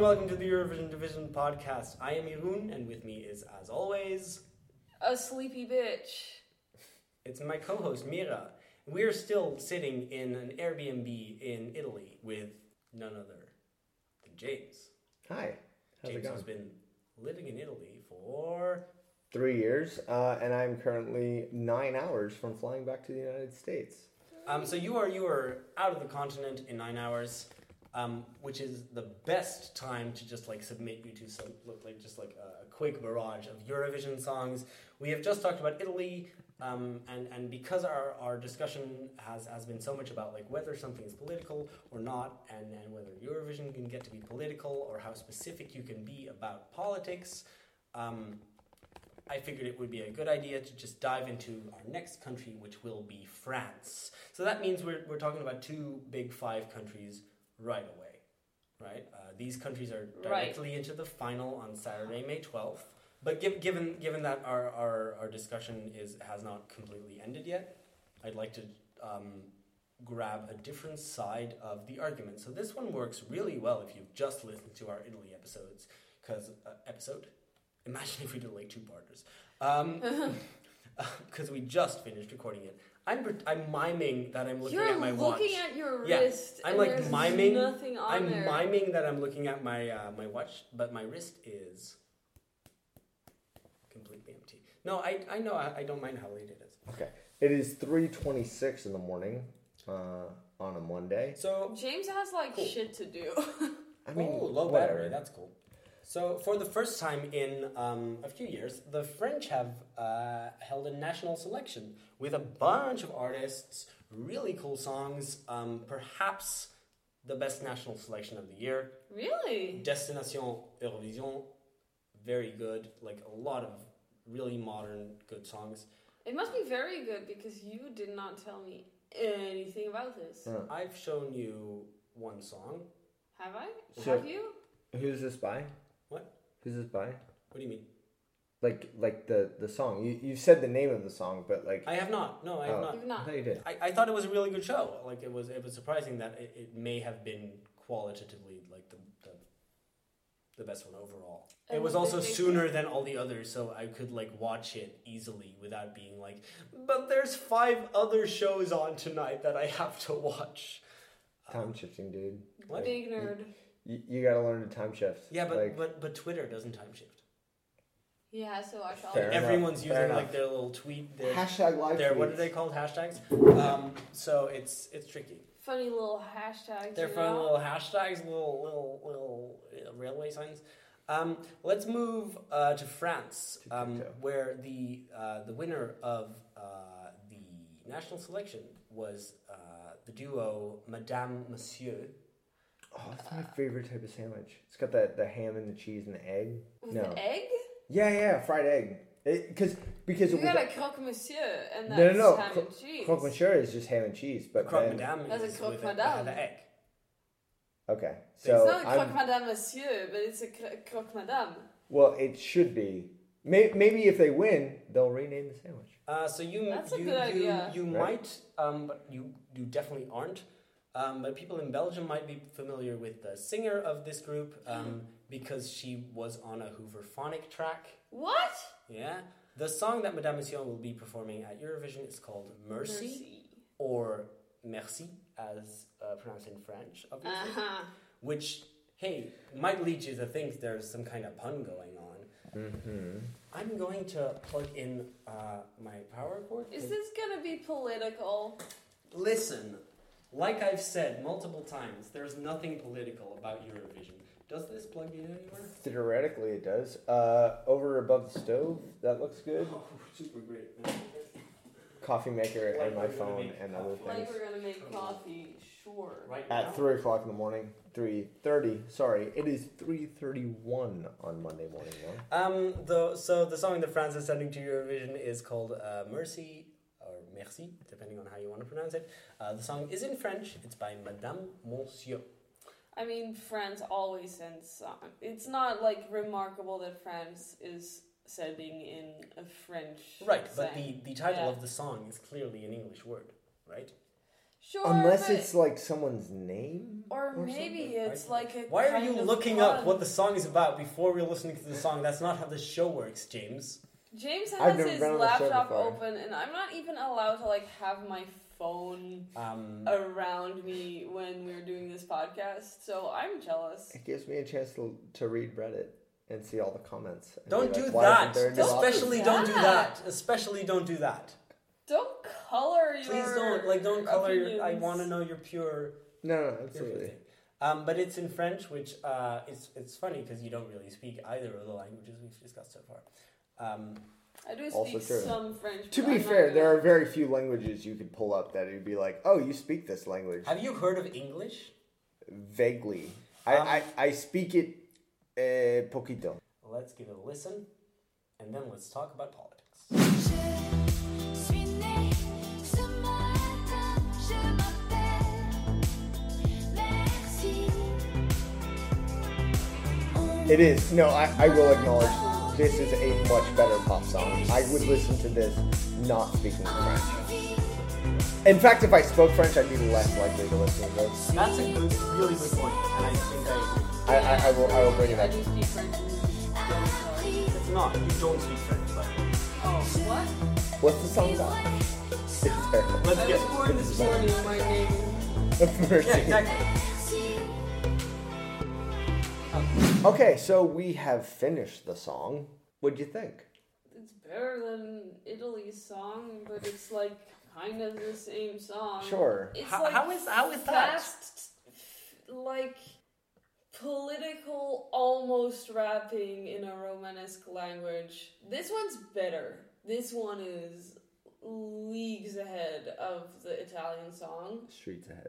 and welcome to the Eurovision Division podcast. I am Jeroen, and with me is, as always, A sleepy bitch. it's my co-host Mira. We're still sitting in an Airbnb in Italy with none other than James. Hi. How's it James going? has been living in Italy for Three years, uh, and I'm currently nine hours from flying back to the United States. um, so you are you are out of the continent in nine hours, um, which is the best time to just like submit you to some look like just like a, quick barrage of Eurovision songs. We have just talked about Italy, um, and and because our, our discussion has has been so much about like whether something is political or not, and and whether Eurovision can get to be political or how specific you can be about politics. Um, I figured it would be a good idea to just dive into our next country, which will be France. So that means we're, we're talking about two big five countries right away, right? Uh, these countries are Right. directly into the final on Saturday, May 12th. But giv given, given that our, our, our discussion is, has not completely ended yet, I'd like to um, grab a different side of the argument. So this one works really well if you've just listened to our Italy episodes, because uh, episode. Imagine if we did like two parters. Because we just finished recording it. I'm I'm miming that I'm looking You're at my watch. You're looking at your Yeah, wrist. I'm and like miming- Nothing on I'm there. miming that I'm looking at my uh, my watch, but my wrist is completely empty. No, I I know I, I don't mind how late it is. Okay. It is 3.26 in the morning uh, on a Monday. So James has like Cool. shit to do. I mean, oh, low whatever. battery. That's cool. So, for the first time in um, a few years, the French have uh, held a national selection with a bunch of artists, really cool songs. Um, perhaps the best national selection of the year. really? Destination Eurovision, very good. Like a lot of really modern, good songs. It must be very good because you did not tell me anything about this. Huh. I've shown you one song. Have I? So- Have you? Who's this by? What? Who's this by? What do you mean? Like, like the, the song. You, you said the name of the song, but like. I have not. No, I have Oh. not. You've I thought you did. I, I thought it was a really good show. Like it was, it was surprising that it, it may have been qualitatively like the, the, the best one overall. it was also sooner than all the others, so I could like watch it easily without being like, but there's five other shows on tonight that I have to watch. Time shifting, dude. What? Big nerd. You, you gotta learn to time shift. Yeah, but Like, but but Twitter doesn't time shift. Yeah, so I shall. Fair enough, Everyone's fair using like their little tweet, their, hashtag live their what are they called hashtags? Um, so it's it's tricky. Funny little hashtags. They're funny know? little hashtags, little little little uh, railway signs. Um, let's move uh, to France, um, where the uh, the winner of uh, the national selection was uh, the duo Madame Monsieur. Oh, it's my favorite type of sandwich. It's got the, the ham and the cheese and the egg. With No. the egg? Yeah, yeah, fried egg. It, cause, because You it was got a croque monsieur, and No, that's no, no, ham cro- and cheese. croque monsieur is just ham and cheese, but Croque then, Madame That's a is croque with a- madame. the egg. okay. So it's not a croque I'm, madame monsieur, but it's a croque madame. well, it should be. May, maybe if they win, they'll rename the sandwich. Uh, so you That's a you good you, idea. you Right. might, um, but you you definitely aren't. Um, but people in Belgium might be familiar with the singer of this group um, because she was on a Hooverphonic track. What? Yeah, the song that Madame Monsieur will be performing at Eurovision is called Mercy, or Merci, as uh, pronounced in French, obviously. Uh-huh. Which, hey, might lead you to think there's some kind of pun going on. Mm-hmm. I'm going to plug in uh, my power cord. Is this gonna be political? Listen, like I've said multiple times, there's nothing political about Eurovision. Does this plug in anywhere? Theoretically, it does. Uh, over above the stove, that looks good. Oh, super great. Coffee maker Like and my phone make and other coffee. Like things. we're gonna make coffee, sure. Right now? At three o'clock in the morning, three thirty. Sorry, it is three thirty-one on Monday morning. No? Um, the, so the song that France is sending to Eurovision is called uh, Mercy, or Merci, depending on how you want to pronounce it. Uh, the song is in French. It's by Madame Monsieur. I mean, France always sends song. It's not like remarkable that France is sending in a French. Right, but the, the title Yeah. of the song is clearly an English word, right? Sure, Unless but- it's like someone's name. or or maybe something. it's like a. Why are you of looking up what the song is about before we're listening to the song? That's not how the show works, James. James has his been on the show laptop open, and I'm not even allowed to like have my phone Um, around me when we're doing this podcast. So I'm jealous. It gives me a chance to, to read Reddit and see all the comments. don't do like, that. there a Don't option?" Especially don't do that. that. Especially don't do that. Don't color your. Please don't like don't color. Your, I want to know your pure. No, no, your absolutely. Um, but it's in French, which uh, it's it's funny because you don't really speak either of the languages we've discussed so far. Um, I do Also speak true. some French. To be I'm fair, there are very few languages you could pull up that it'd be like, oh, you speak this language. have you heard of English? Vaguely. I, Um, I, I speak it uh, poquito. Let's give it a listen, and then let's talk about politics. Je suis née ce matin, je m'appelle Merci. It is. No, I, I will acknowledge this is a much better pop song. I would listen to this not speaking French. In fact, if I spoke French, I'd be less likely to listen to this. That's a good, really good point, and I think I agree. I, I, I will I will bring it I up. do speak French. and don't know. It's not. You don't speak French, but Oh, what? What's the song about? It's terrible. let's I get. was born this morning. My name. Mercy. Yeah, exactly. Okay, so we have finished the song. What'd you think? It's better than Italy's song, but it's like kind of the same song. Sure. It's How- like how is- how is that? fast, like political, almost rapping in a Romanesque language. This one's better. This one is leagues ahead of the Italian song. Streets ahead.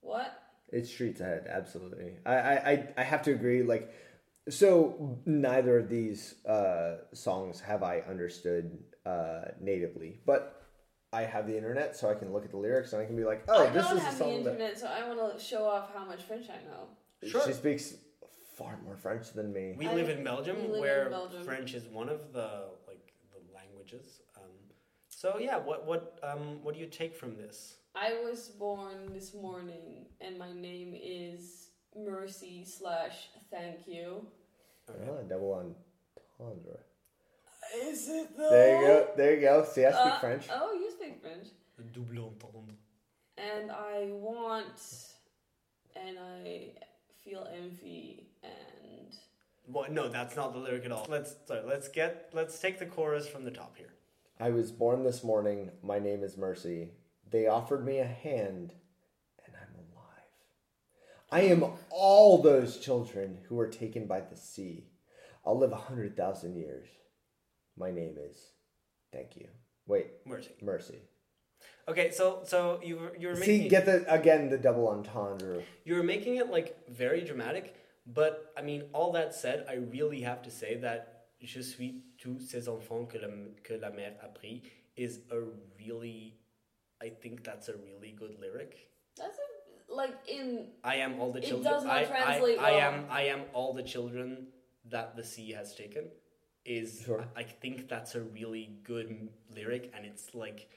What? It's streets ahead, absolutely. I, I, I- I have to agree. Like, so neither of these uh, songs have I understood uh, natively, but I have the internet, so I can look at the lyrics and I can be like, oh, I this don't is a have the song that internet, so I want to show off how much French I know. Sure. she speaks far more French than me. We I- live in Belgium, we live in where Belgium. French is one of the like the languages. Um, so yeah, what what um, what do you take from this? I was born this morning, and my name is Mercy slash Thank you. Ah, double entendre. Is it though? There you go. There you go. See, I speak Uh, French. Oh, you speak French. Double entendre. And I want, and I feel envy, and Well, no, that's not the lyric at all. Let's sorry, let's get let's take the chorus from the top here. I was born this morning. My name is Mercy. They offered me a hand, and I'm alive. I am all those children who were taken by the sea. I'll live a hundred thousand years. My name is. Thank you. Wait, Mercy. Mercy. Okay, so so you were you were See, making get the again the double entendre. you were making it like very dramatic, but I mean, all that said, I really have to say that Je suis tous ces enfants que la, que la mère a pris is a really, I think that's a really good lyric. that's a, like in I am all the children. It children. does not I, translate I, I well. am I am all the children that the sea has taken. Is Sure. I, I think that's a really good lyric, and it's like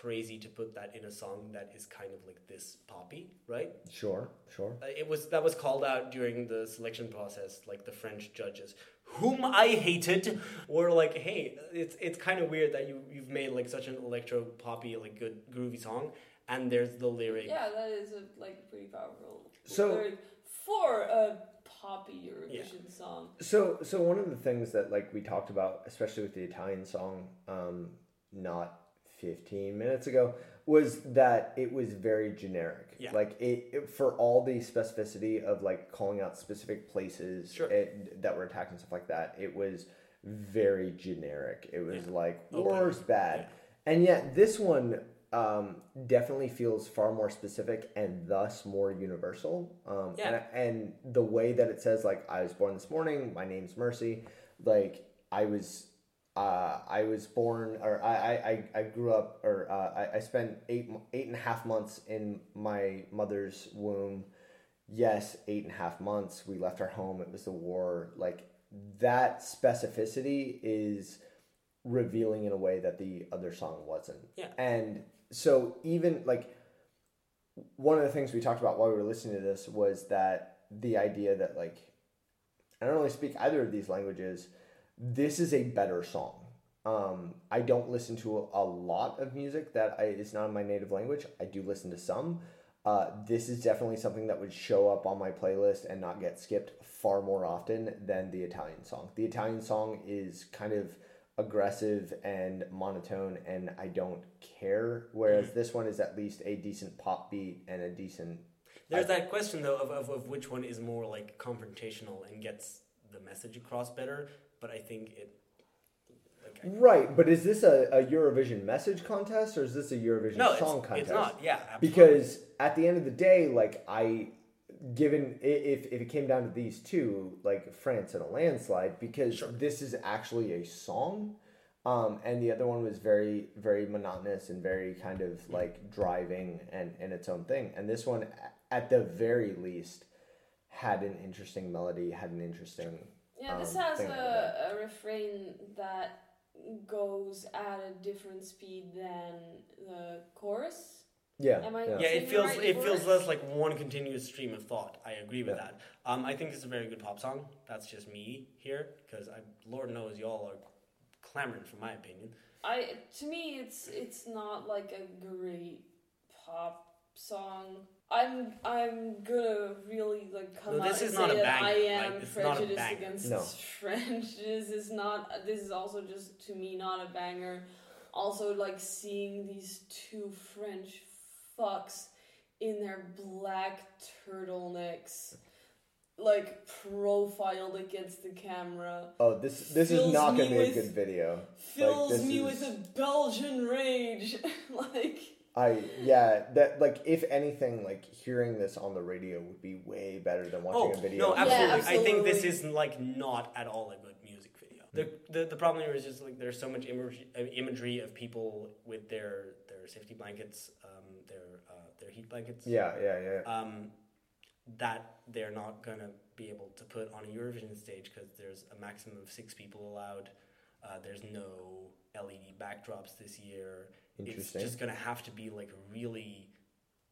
crazy to put that in a song that is kind of like this poppy, right? Sure, sure. Uh, It was that was called out during the selection process. Like the French judges, whom I hated, were like, "Hey, it's it's kind of weird that you you've made like such an electro poppy like good groovy song, and there's the lyric. yeah, that is a like pretty powerful. So- lyric for a poppy Eurovision song. So, so one of the things that like we talked about, especially with the Italian song, um, not fifteen minutes ago, was that it was very generic. Yeah. Like it, it for all the specificity of like calling out specific places Sure. it, that were attacked and stuff like that. It was very generic. It was like Open. war's bad, and yet this one um, definitely feels far more specific and thus more universal. Um, Yeah. and, and the way that it says like I was born this morning, my name's Mercy, like I was. Uh, I was born, or I, I, I- grew up, or uh, I, I spent eight eight and a half months in my mother's womb. Yes, eight and a half months. We left our home. It was the war. Like that specificity is revealing in a way that the other song wasn't. Yeah. And so even like one of the things we talked about while we were listening to this was that the idea that like I don't really speak either of these languages. This is a better song. Um, I don't listen to a, a lot of music that I, is not in my native language. I do listen to some. Uh, this is definitely something that would show up on my playlist and not get skipped far more often than the Italian song. The Italian song is kind of aggressive and monotone, and I don't care. Whereas this one is at least a decent pop beat and a decent. There's that question though of, of, of which one is more like confrontational and gets the message across better. But I think it. Like, I- Right, but is this a, a Eurovision message contest or is this a Eurovision no, song it's, contest? it's not. Yeah, absolutely. because at the end of the day like i given if, if it came down to these two like france in a landslide because Sure. this is actually a song um, and the other one was very very monotonous and very kind of like driving and, and its own thing and this one at the very least had an interesting melody had an interesting Yeah, this um, has thing like a, a refrain that goes at a different speed than the chorus. yeah Am I- yeah. yeah, it feels right it feels less like one continuous stream of thought. I agree with Yeah. that. Um, I think it's a very good pop song. That's just me here because I, Lord knows y'all are clamoring for my opinion. I to me it's it's not like a great pop song. I'm I'm gonna really like come No, out this and is say a that banger, I am it's not a prejudiced against No. French. This is not. This is also just to me not a banger. Also, like seeing these two French fucks in their black turtlenecks, like profiled against the camera, oh this this is not gonna me be a with- good video fills this me is- with a Belgian rage. like. I yeah that like if anything like hearing this on the radio would be way better than watching Oh a video. no, Yeah, absolutely. I think this is like not at all a good music video. The, the the problem here is just like there's so much imagery, uh, imagery of people with their their safety blankets, um, their uh, their heat blankets. Yeah, yeah, yeah. um, that they're not gonna be able to put on a Eurovision stage because there's a maximum of six people allowed. Uh, there's no LED backdrops this year. It's just gonna have to be like really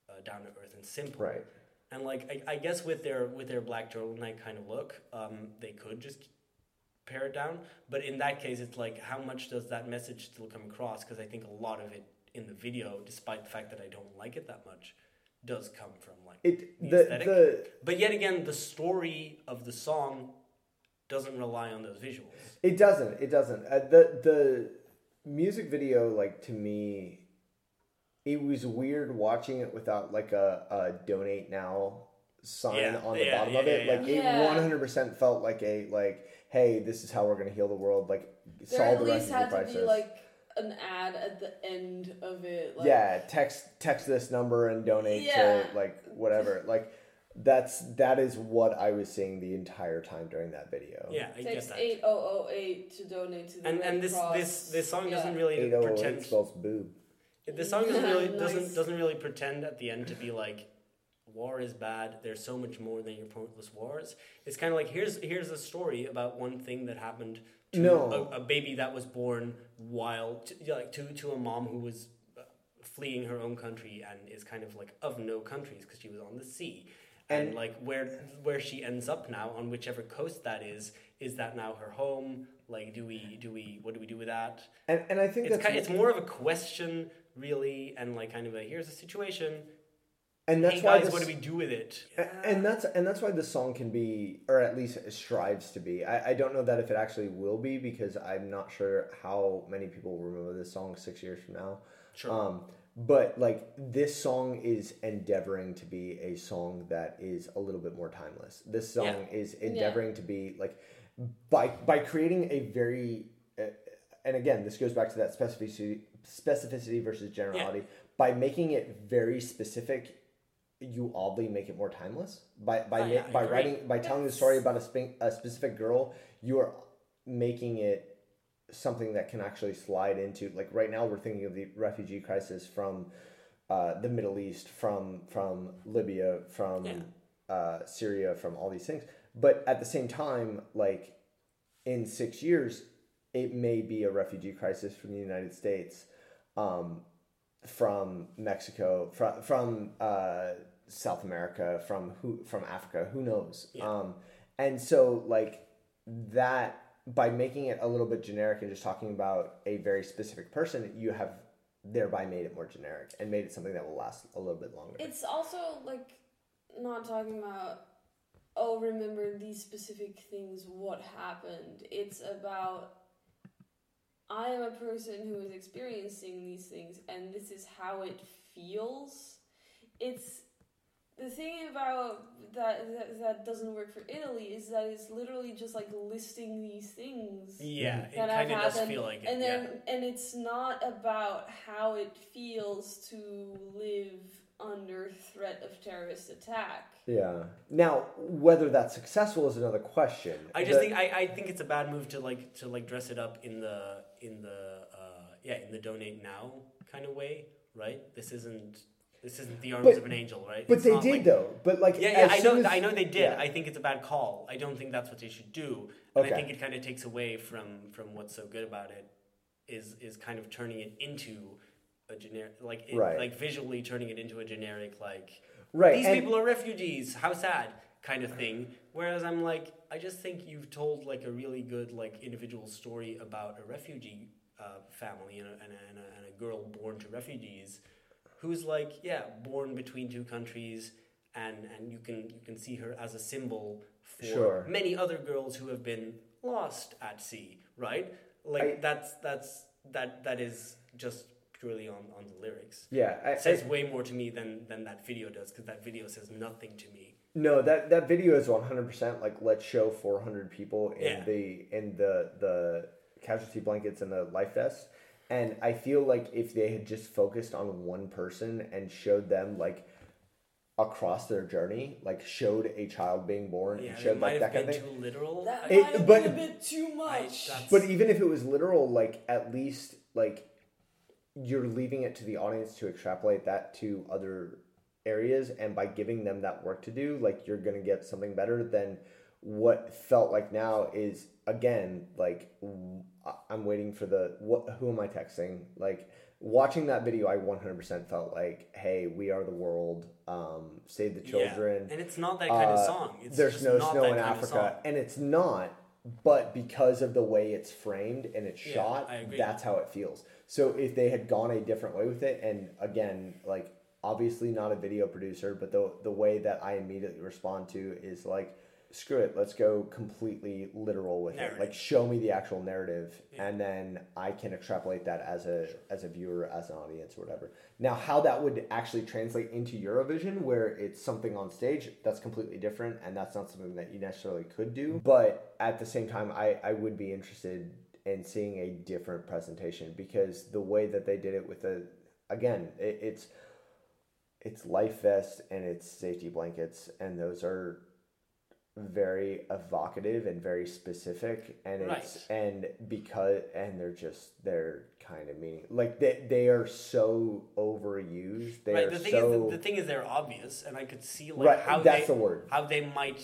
uh, down to earth and simple. Right. And like I, I guess with their with their black turtleneck kind of look, um, they could just pare it down. But in that case, it's like how much does that message still come across? Because I think a lot of it in the video, despite the fact that I don't like it that much, does come from like It the the aesthetic. the But yet again, the story of the song doesn't rely on those visuals. it doesn't it doesn't uh, the the music video like to me it was weird watching it without like a, a donate now sign Yeah, on the yeah, bottom yeah, of it yeah, like yeah. it 100% felt like a like hey this is how we're gonna heal the world like There solve at the least refugee had to crisis be like an ad at the end of it. Like, yeah text text this number and donate Yeah. to like whatever like that's that is what i was seeing the entire time during that video Yeah, I get Text that. eight oh oh eight to donate to the And Red and this Cross. this this song Yeah. doesn't really 8008 pretend. spells boob The song doesn't really Nice. doesn't doesn't really pretend at the end to be like war is bad. There's so much more than your pointless wars. It's kind of like here's here's a story about one thing that happened to No. a, a baby that was born while to, yeah, like to to a mom who was uh, fleeing her own country and is kind of like of no countries because she was on the sea. And, And- like where where she ends up now on whichever coast that is is that now her home? Like do we do we what do we do with that? And and i think it's that's kind, it's more of a question really and like kind of a here's a situation. And that's hey why guys this, what do we do with it? A- and that's and that's why the song can be or at least strives to be. I, I don't know that if it actually will be because i'm not sure how many people will remember this song six years from now. Sure. Um but like this song is endeavoring to be a song that is a little bit more timeless. This song Yeah. is endeavoring to be like by by creating a very uh, and again this goes back to that specificity specificity versus generality. By making it very specific you oddly make it more timeless. By by Oh, yeah, by writing by telling the story about a, a specific girl you are making it something that can actually slide into like right now we're thinking of the refugee crisis from uh, the Middle East from from Libya from Yeah. uh, Syria from all these things but at the same time like in six years it may be a refugee crisis from the United States um, from Mexico, from from uh, South America, from who from Africa, who knows? Yeah. Um, and so like that by making it a little bit generic and just talking about a very specific person, you have thereby made it more generic and made it something that will last a little bit longer. It's also like not talking about oh remember these specific things what happened. It's about I am a person who is experiencing these things and this is how it feels. It's the thing about that, that that doesn't work for Italy is that it's literally just like listing these things Yeah, it kind of does happened, feel like it. and then yeah. and it's not about how it feels to live under threat of terrorist attack. yeah. Now, whether that's successful is another question. I just The- think I, I think it's a bad move to like to like dress it up in the in the uh, yeah in the donate now kind of way, right? This isn't this isn't the arms But- of an angel, right? But It's they did like- though. But like, Yeah, yeah, I know, as- I know they did. yeah. I think it's a bad call. I don't think that's what they should do. And Okay. I think it kind of takes away from from what's so good about it, is is kind of turning it into a generic, like it, Right. like visually turning it into a generic like Right, These and- people are refugees. How sad, kind of thing. Whereas I'm like, I just think you've told like a really good like individual story about a refugee uh, family and a, and, a, and, a, and a girl born to refugees, who's like, yeah, born between two countries, and and you can you can see her as a symbol for Sure. many other girls who have been lost at sea, right? Like I- that's that's that that is just purely on on the lyrics Yeah, I, says I- way more to me than than that video does because that video says nothing to me. no that that video is one hundred percent like let's show four hundred people in Yeah. the in the the casualty blankets and the life vests, and I feel like if they had just focused on one person and showed them like across their journey, like showed a child being born Yeah, and showed like that kind of thing. too literal. That It- might have but- been a bit too much. that's- But even if it was literal, like at least like you're leaving it to the audience to extrapolate that to other areas, and by giving them that work to do, like you're gonna get something better than what felt like now is again like w- I- I'm waiting for the what who am I texting like watching that video I 100% felt like hey we are the world um save the Yeah, children and it's not that kind of uh, song. It's there's no snow in Africa, and it's not. But because of the way it's framed and it's Yeah, shot, that's how it feels. So if they had gone a different way with it, and again, like obviously not a video producer, but the the way that I immediately respond to is like, screw it, let's go completely literal with Narrative. it. Like show me the actual narrative, Yeah. and then I can extrapolate that as a as a viewer, as an audience, or whatever. Now, how that would actually translate into Eurovision, where it's something on stage, that's completely different, and that's not something that you necessarily could do. But at the same time, I, I would be interested in seeing a different presentation because the way that they did it with the, again, it, it's it's life vest and it's safety blankets, and those are very evocative and very specific and it's and because and they're just they're kind of meaning like they they are so overused they right. The thing so is, the thing is, they're obvious, and I could see like Right, how that's they, the word. how they might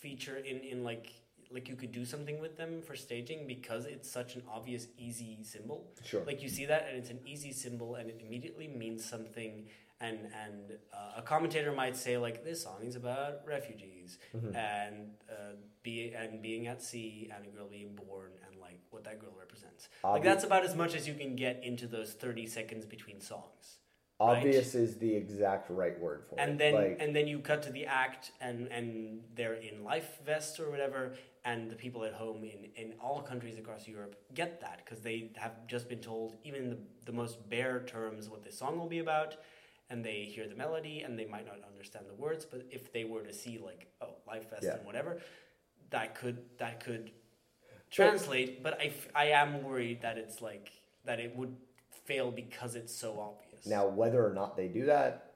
feature in in like like you could do something with them for staging because it's such an obvious easy symbol. Sure. Like you see that, and it's an easy symbol, and it immediately means something. And and uh, a commentator might say like this song is about refugees Mm-hmm. and uh, be and being at sea and a girl being born and like what that girl represents. Like that's about as much as you can get into those thirty seconds between songs. right? obvious is the exact right word for it and then like, and then you cut to the act and and they're in life vests or whatever and the people at home in in all countries across europe get that because they have just been told even the, the most bare terms what this song will be about and they hear the melody and they might not understand the words but if they were to see like oh life Fest Yeah. and whatever that could that could translate but I, f- I am worried that it's like that it would fail because it's so obvious now whether or not they do that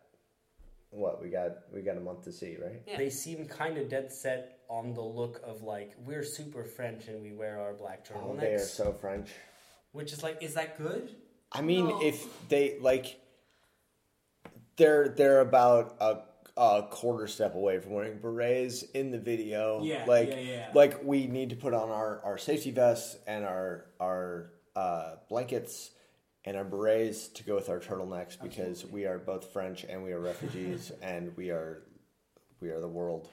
what we got we got a month to see right Yeah. They seem kind of dead set on the look of like we're super French and we wear our black oh, turtlenecks, they are so french which is like, is that good? I mean, No. if they like, they're they're about a, a quarter step away from wearing berets in the video. Yeah, like yeah, yeah. like we need to put on our our safety vests and our our uh, blankets, and our berets to go with our turtlenecks because we are both French and we are refugees and we are we are the world.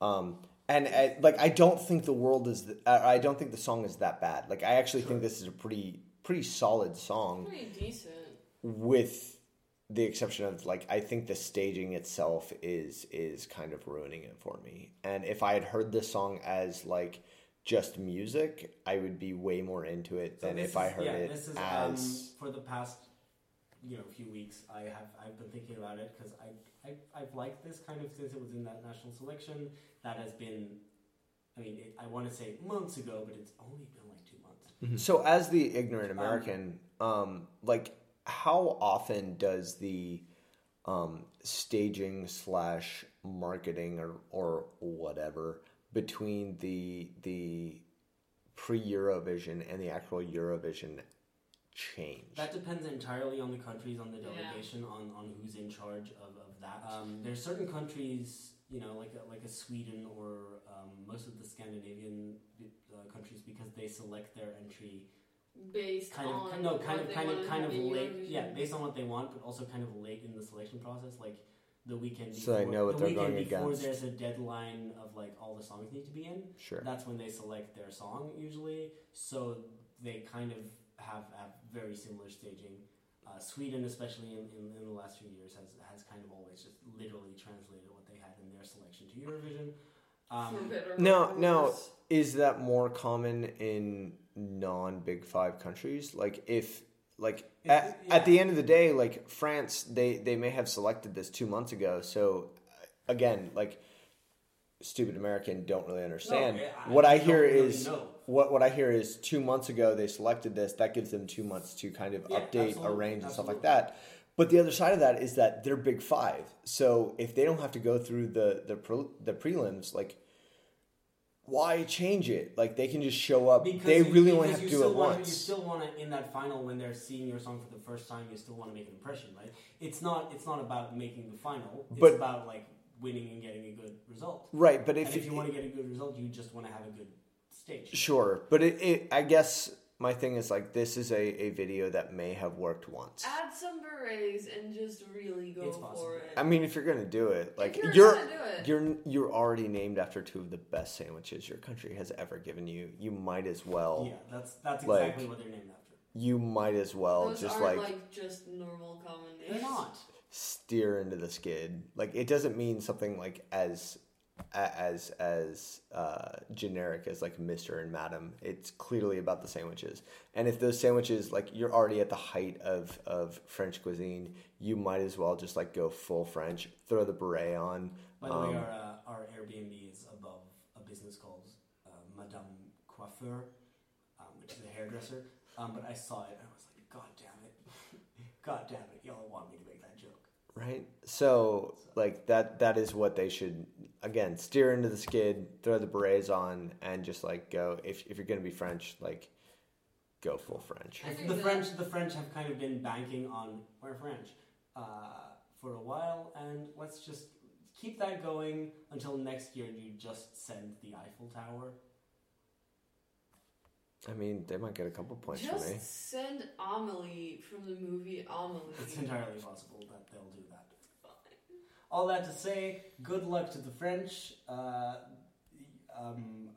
Um, and uh, like I don't think the world is th- uh, I don't think the song is that bad. Like I actually think this is a pretty pretty solid song Pretty decent. with the exception of like I think the staging itself is is kind of ruining it for me. And if I had heard this song as like just music, I would be way more into it So than this if I is- heard yeah, it this is, as um, for the past you know few weeks. I have I've been thinking about it because I, I I've liked this kind of since it was in that national selection. That has been, I mean, it, I want to say months ago, but it's only been like two months. So, as the ignorant American, um, like, how often does the um, staging slash marketing or or whatever between the the pre Eurovision and the actual Eurovision change? That depends entirely on the countries, on the Yeah. delegation, on, on who's in charge of, of that. Um, there's certain countries, you know, like a, like a Sweden or um, most of the Scandinavian uh, countries, because they select their entry Based kind on of no kind of kind of kind of late Eurovision. yeah based on what they want but also kind of late in the selection process like the weekend So before, they know what the they're weekend going before against. there's a deadline of like all the songs need to be in sure. that's when they select their song usually so they kind of have, have very similar staging uh, Sweden especially in, in, in the last few years has, has kind of always just literally translated what they had in their selection to Eurovision For um, better or No, no. Is that more common in non Big Five countries? Like if like If- at, yeah. at the end of the day, like France, they they may have selected this two months ago. So again, like stupid American don't really understand. No, I- what I I hear really is know. what what I hear is two months ago they selected this. That gives them two months to kind of Yeah, update, absolutely, arrange, and stuff like that. But the other side of that is that they're Big Five. So if they don't have to go through the the pre, the prelims, like why change it? Like they can just show up. Because they you- really only because have to do it once. You still want to in that final when they're seeing your song for the first time. You still want to make an impression, right? It's not. It's not about making the final. It's But- about like winning and getting a good result. right, but if, if you want to get a good result, you just want to have a good stage. sure, but it, it I guess my thing is like this is a, a video that may have worked once. Add some berets and just really go It's for it. I mean, if you're gonna do it, like you're you're gonna do it. you're you're already named after two of the best sandwiches your country has ever given you. You might as well. Yeah, that's that's Like- exactly what they're named after. You might as well Those just like, like, just normal common names. They're not. steer into the skid. Like it doesn't mean something like as a- as as uh, generic as like Mister and Madam. It's clearly about the sandwiches. And if those sandwiches like you're already at the height of of French cuisine, you might as well just like go full French, throw the beret on. By the way, Um, our uh, our Airbnb is above a business called uh, Madame Coiffeur, um, which is a hairdresser. Um, but I saw it and I was like, God damn it, God damn it, y'all want me to make that joke. Right? So like that that is what they should again steer into the skid, throw the berets on, and just like go. If if you're gonna be French, like go full French. The, think the that- French, the French have kind of been banking on we're French uh, for a while, and let's just keep that going until next year. You just send the Eiffel Tower. I mean, they might get a couple points Just from me. send Amelie from the movie Amelie. It's entirely possible that they'll do that. All that to say, good luck to the French. Uh, um,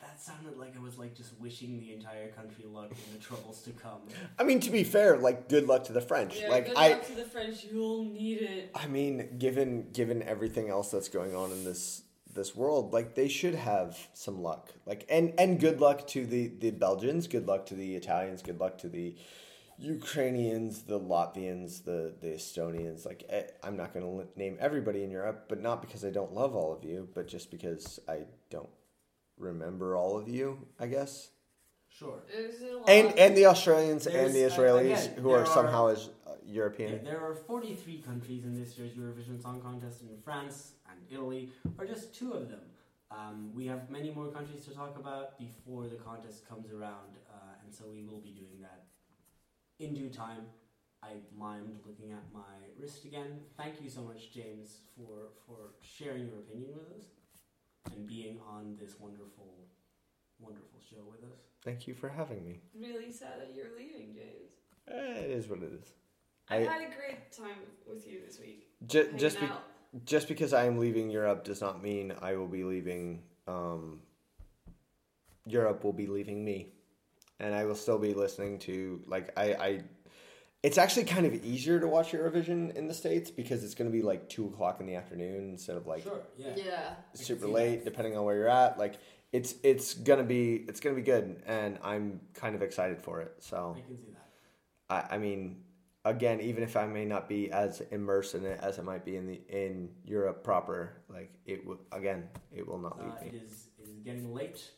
that sounded like I was like just wishing the entire country luck in the troubles to come. I mean, to be fair, like good luck to the French. Yeah, like good I, luck to the French. You'll need it. I mean, given given everything else that's going on in this this world, like they should have some luck. Like and and good luck to the the Belgians, good luck to the Italians, good luck to the Ukrainians, the Latvians, the the Estonians. Like eh, I'm not going to name everybody in Europe, but not because I don't love all of you, but just because I don't remember all of you, I guess. Sure. There's a lot. And and the Australians and There's, the uh, Israelis again, who are there somehow are- as uh, European. Yeah, there are 43 countries in this year's Eurovision Song Contest, and France and Italy are just two of them. Um, we have many more countries to talk about before the contest comes around, uh, and so we will be doing that in due time. I mimed looking at my wrist again. Thank you so much, James, for, for sharing your opinion with us and being on this wonderful wonderful show with us. Thank you for having me. Really sad that you're leaving, James. Eh, it is what it is. I, I- had a great time with you this week. Just, just, be, just because I am leaving Europe does not mean I will be leaving. Um, Europe will be leaving me, and I will still be listening to like I. I it's actually kind of easier to watch Eurovision in the states because it's going to be like two o'clock in the afternoon instead of like Sure, yeah. yeah. super late, depending on where you're at. Like it's it's gonna be it's gonna be good, and I'm kind of excited for it. So I can see that. I, I mean, again, even if I may not be as immersed in it as it might be in the in Europe proper, like it will again, it will not Uh, leave it me. is it is getting late.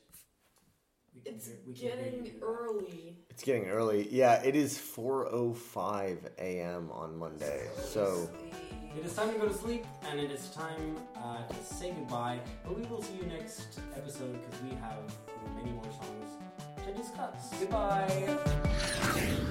We can It's hear- we can hear getting you. early. It's getting early. Yeah, it is 4:05 a.m. on Monday. So It is time to go to sleep, and it is time uh, to say goodbye. But we will see you next episode because we have many more songs to discuss. Goodbye.